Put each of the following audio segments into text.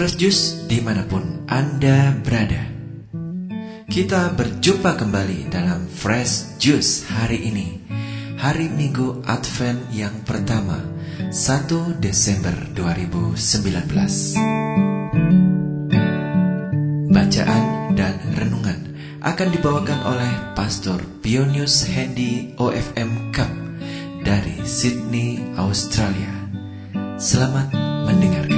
Fresh Juice di mana pun Anda berada. Kita berjumpa kembali dalam Fresh Juice hari ini, hari Minggu Advent yang pertama, 1 Desember 2019. Bacaan dan renungan akan dibawakan oleh Pastor Pionius Handy OFM Cup dari Sydney, Australia. Selamat mendengarkan.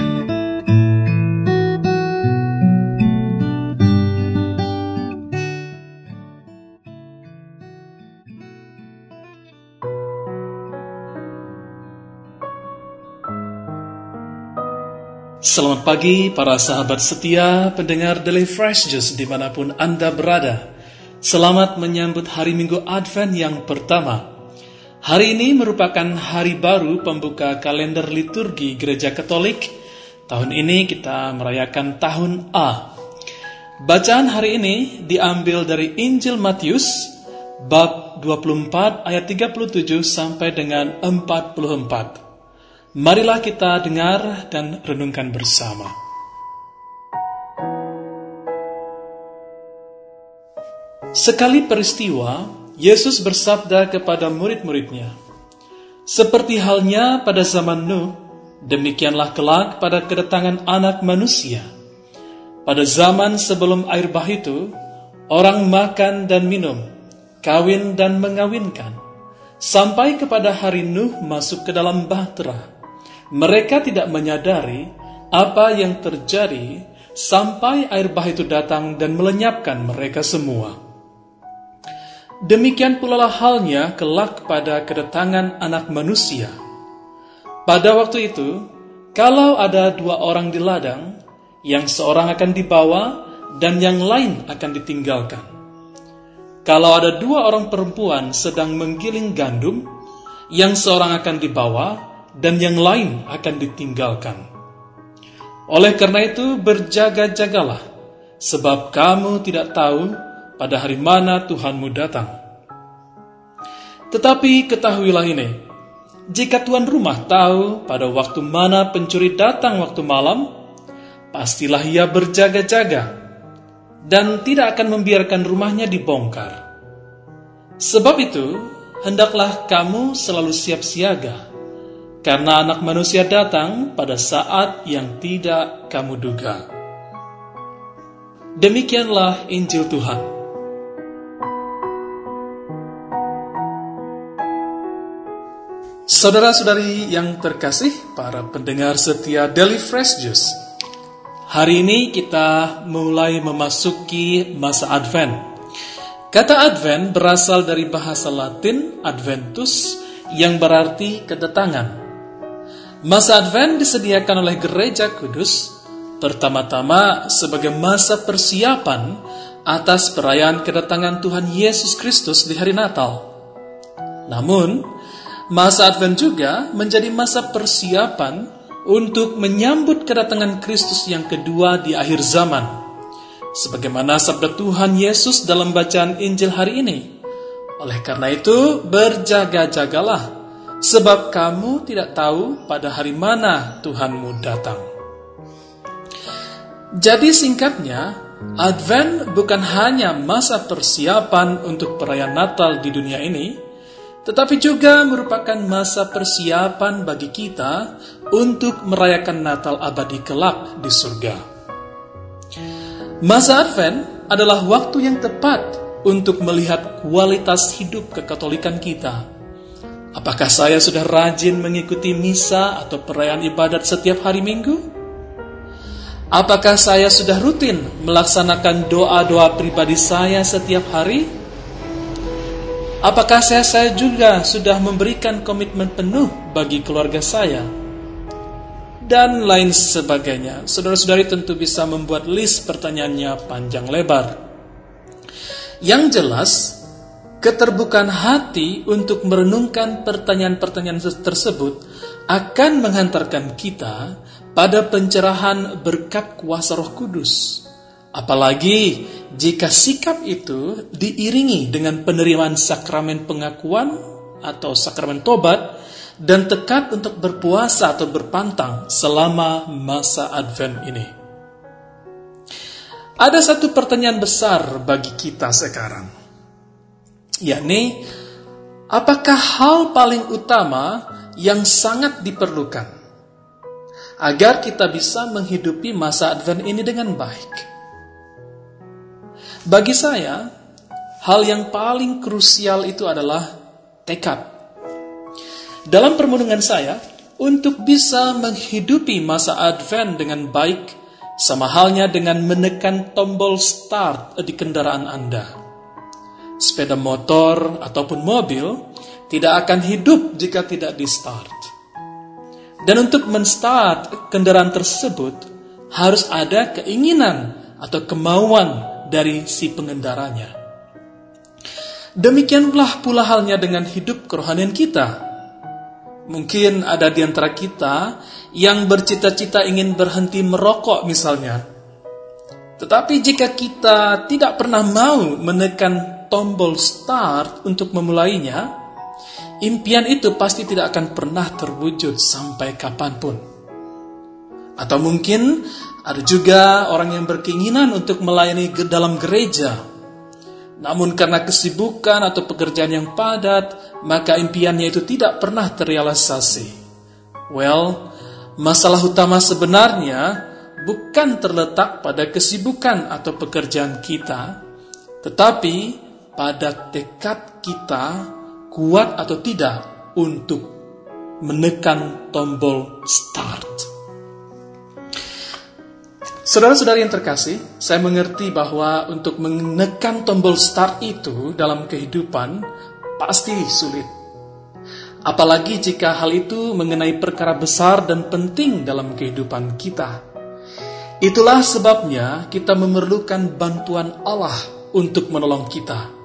Selamat pagi para sahabat setia pendengar Daily Fresh Juice di mana pun Anda berada. Selamat menyambut hari Minggu Advent yang pertama. Hari ini merupakan hari baru pembuka kalender liturgi Gereja Katolik. Tahun ini kita merayakan tahun A. Bacaan hari ini diambil dari Injil Matius bab 24 ayat 37 sampai dengan 44. Marilah kita dengar dan renungkan bersama. Sekali peristiwa, Yesus bersabda kepada murid-muridnya, "Seperti halnya pada zaman Nuh, demikianlah kelak pada kedatangan Anak Manusia. Pada zaman sebelum air bah itu, orang makan dan minum, kawin dan mengawinkan, sampai kepada hari Nuh masuk ke dalam bahtera. Mereka tidak menyadari apa yang terjadi sampai air bah itu datang dan melenyapkan mereka semua." Demikian pula halnya kelak pada kedatangan anak manusia. Pada waktu itu, kalau ada dua orang di ladang, yang seorang akan dibawa dan yang lain akan ditinggalkan. Kalau ada dua orang perempuan sedang menggiling gandum, yang seorang akan dibawa dan yang lain akan ditinggalkan. Oleh karena itu, berjaga-jagalah, sebab kamu tidak tahu pada hari mana Tuhanmu datang. Tetapi ketahuilah ini, jika tuan rumah tahu pada waktu mana pencuri datang waktu malam, pastilah ia berjaga-jaga dan tidak akan membiarkan rumahnya dibongkar. Sebab itu, hendaklah kamu selalu siap siaga, karena anak manusia datang pada saat yang tidak kamu duga. Demikianlah Injil Tuhan. Saudara-saudari yang terkasih, para pendengar setia Daily Fresh Juice. Hari ini kita mulai memasuki masa Advent. Kata Advent berasal dari bahasa Latin Adventus yang berarti kedatangan. Masa Advent disediakan oleh Gereja Kudus pertama-tama sebagai masa persiapan atas perayaan kedatangan Tuhan Yesus Kristus di hari Natal. Namun, Masa Advent juga menjadi masa persiapan untuk menyambut kedatangan Kristus yang kedua di akhir zaman. Sebagaimana sabda Tuhan Yesus dalam bacaan Injil hari ini. Oleh karena itu, berjaga-jagalah, sebab kamu tidak tahu pada hari mana Tuhanmu datang. Jadi singkatnya, Advent bukan hanya masa persiapan untuk perayaan Natal di dunia ini, tetapi juga merupakan masa persiapan bagi kita untuk merayakan Natal abadi kelak di surga. Masa Advent adalah waktu yang tepat untuk melihat kualitas hidup kekatolikan kita. Apakah saya sudah rajin mengikuti misa atau perayaan ibadat setiap hari Minggu? Apakah saya sudah rutin melaksanakan doa-doa pribadi saya setiap hari? Apakah saya, saya juga sudah memberikan komitmen penuh bagi keluarga saya? Dan lain sebagainya. Saudara-saudari tentu bisa membuat list pertanyaannya panjang lebar. Yang jelas, keterbukaan hati untuk merenungkan pertanyaan-pertanyaan tersebut akan menghantarkan kita pada pencerahan berkat kuasa Roh Kudus. Apalagi jika sikap itu diiringi dengan penerimaan sakramen pengakuan atau sakramen tobat dan tekad untuk berpuasa atau berpantang selama masa Advent ini. ada satu pertanyaan besar bagi kita sekarang, yakni apakah hal paling utama yang sangat diperlukan agar kita bisa menghidupi masa Advent ini dengan baik? Bagi saya, hal yang paling krusial itu adalah tekad. Dalam permohonan saya, untuk bisa menghidupi masa Advent dengan baik, sama halnya dengan menekan tombol start di kendaraan Anda. Sepeda motor ataupun mobil tidak akan hidup jika tidak di-start. Dan untuk men-start kendaraan tersebut harus ada keinginan atau kemauan dari si pengendaranya. Demikianlah pula halnya dengan hidup kerohanian kita. Mungkin ada di antara kita yang bercita-cita ingin berhenti merokok misalnya. Tetapi jika kita tidak pernah mau menekan tombol start untuk memulainya, impian itu pasti tidak akan pernah terwujud sampai kapan pun. Atau mungkin ada juga orang yang berkeinginan untuk melayani dalam gereja, namun karena kesibukan atau pekerjaan yang padat, maka impiannya itu tidak pernah terrealisasi. Well, masalah utama sebenarnya bukan terletak pada kesibukan atau pekerjaan kita, tetapi pada tekad kita kuat atau tidak untuk menekan tombol start. Saudara-saudari yang terkasih, saya mengerti bahwa untuk menekan tombol start itu dalam kehidupan pasti sulit. Apalagi jika hal itu mengenai perkara besar dan penting dalam kehidupan kita. Itulah sebabnya kita memerlukan bantuan Allah untuk menolong kita.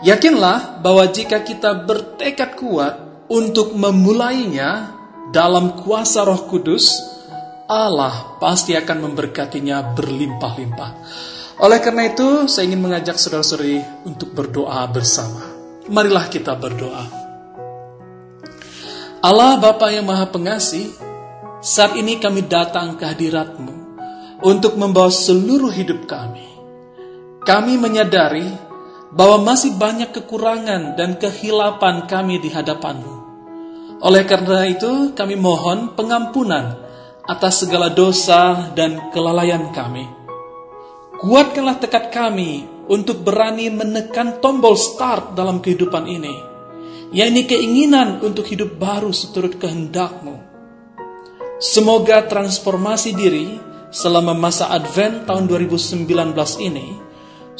Yakinlah bahwa jika kita bertekad kuat untuk memulainya dalam kuasa Roh Kudus, Allah pasti akan memberkatinya berlimpah-limpah. Oleh karena itu, saya ingin mengajak saudara-saudari untuk berdoa bersama. Marilah kita berdoa. Allah Bapa yang Maha Pengasih, saat ini kami datang ke hadiratmu untuk membawa seluruh hidup kami. Kami menyadari bahwa masih banyak kekurangan dan kehilapan kami di hadapanmu. Oleh karena itu, kami mohon pengampunan atas segala dosa dan kelalaian kami. Kuatkanlah tekad kami untuk berani menekan tombol start dalam kehidupan ini, yakni keinginan untuk hidup baru seturut kehendakmu. Semoga transformasi diri selama masa Advent tahun 2019 ini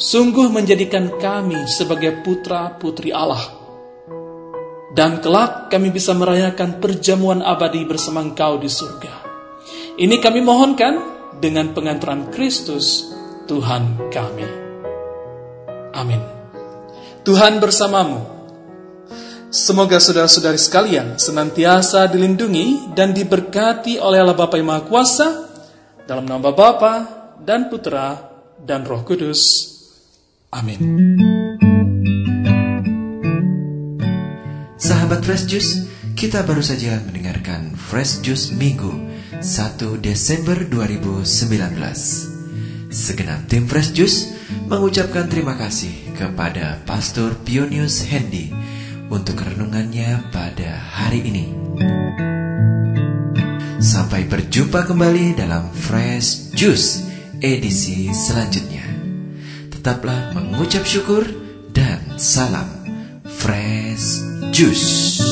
sungguh menjadikan kami sebagai putra-putri Allah. Dan kelak kami bisa merayakan perjamuan abadi bersama Engkau di surga. Ini kami mohonkan dengan pengantaran Kristus, Tuhan kami. Amin. Tuhan bersamamu. Semoga saudara-saudari sekalian senantiasa dilindungi dan diberkati oleh Allah Bapa yang Maha Kuasa dalam nama Bapa dan Putra dan Roh Kudus. Amin. Sahabat Fresh Juice, kita baru saja mendengarkan Fresh Juice Minggu 1 Desember 2019. Segenap tim Fresh Juice mengucapkan terima kasih kepada Pastor Pionius Hendy untuk renungannya pada hari ini. Sampai berjumpa kembali dalam Fresh Juice edisi selanjutnya. Tetaplah mengucap syukur dan salam Fresh Juice.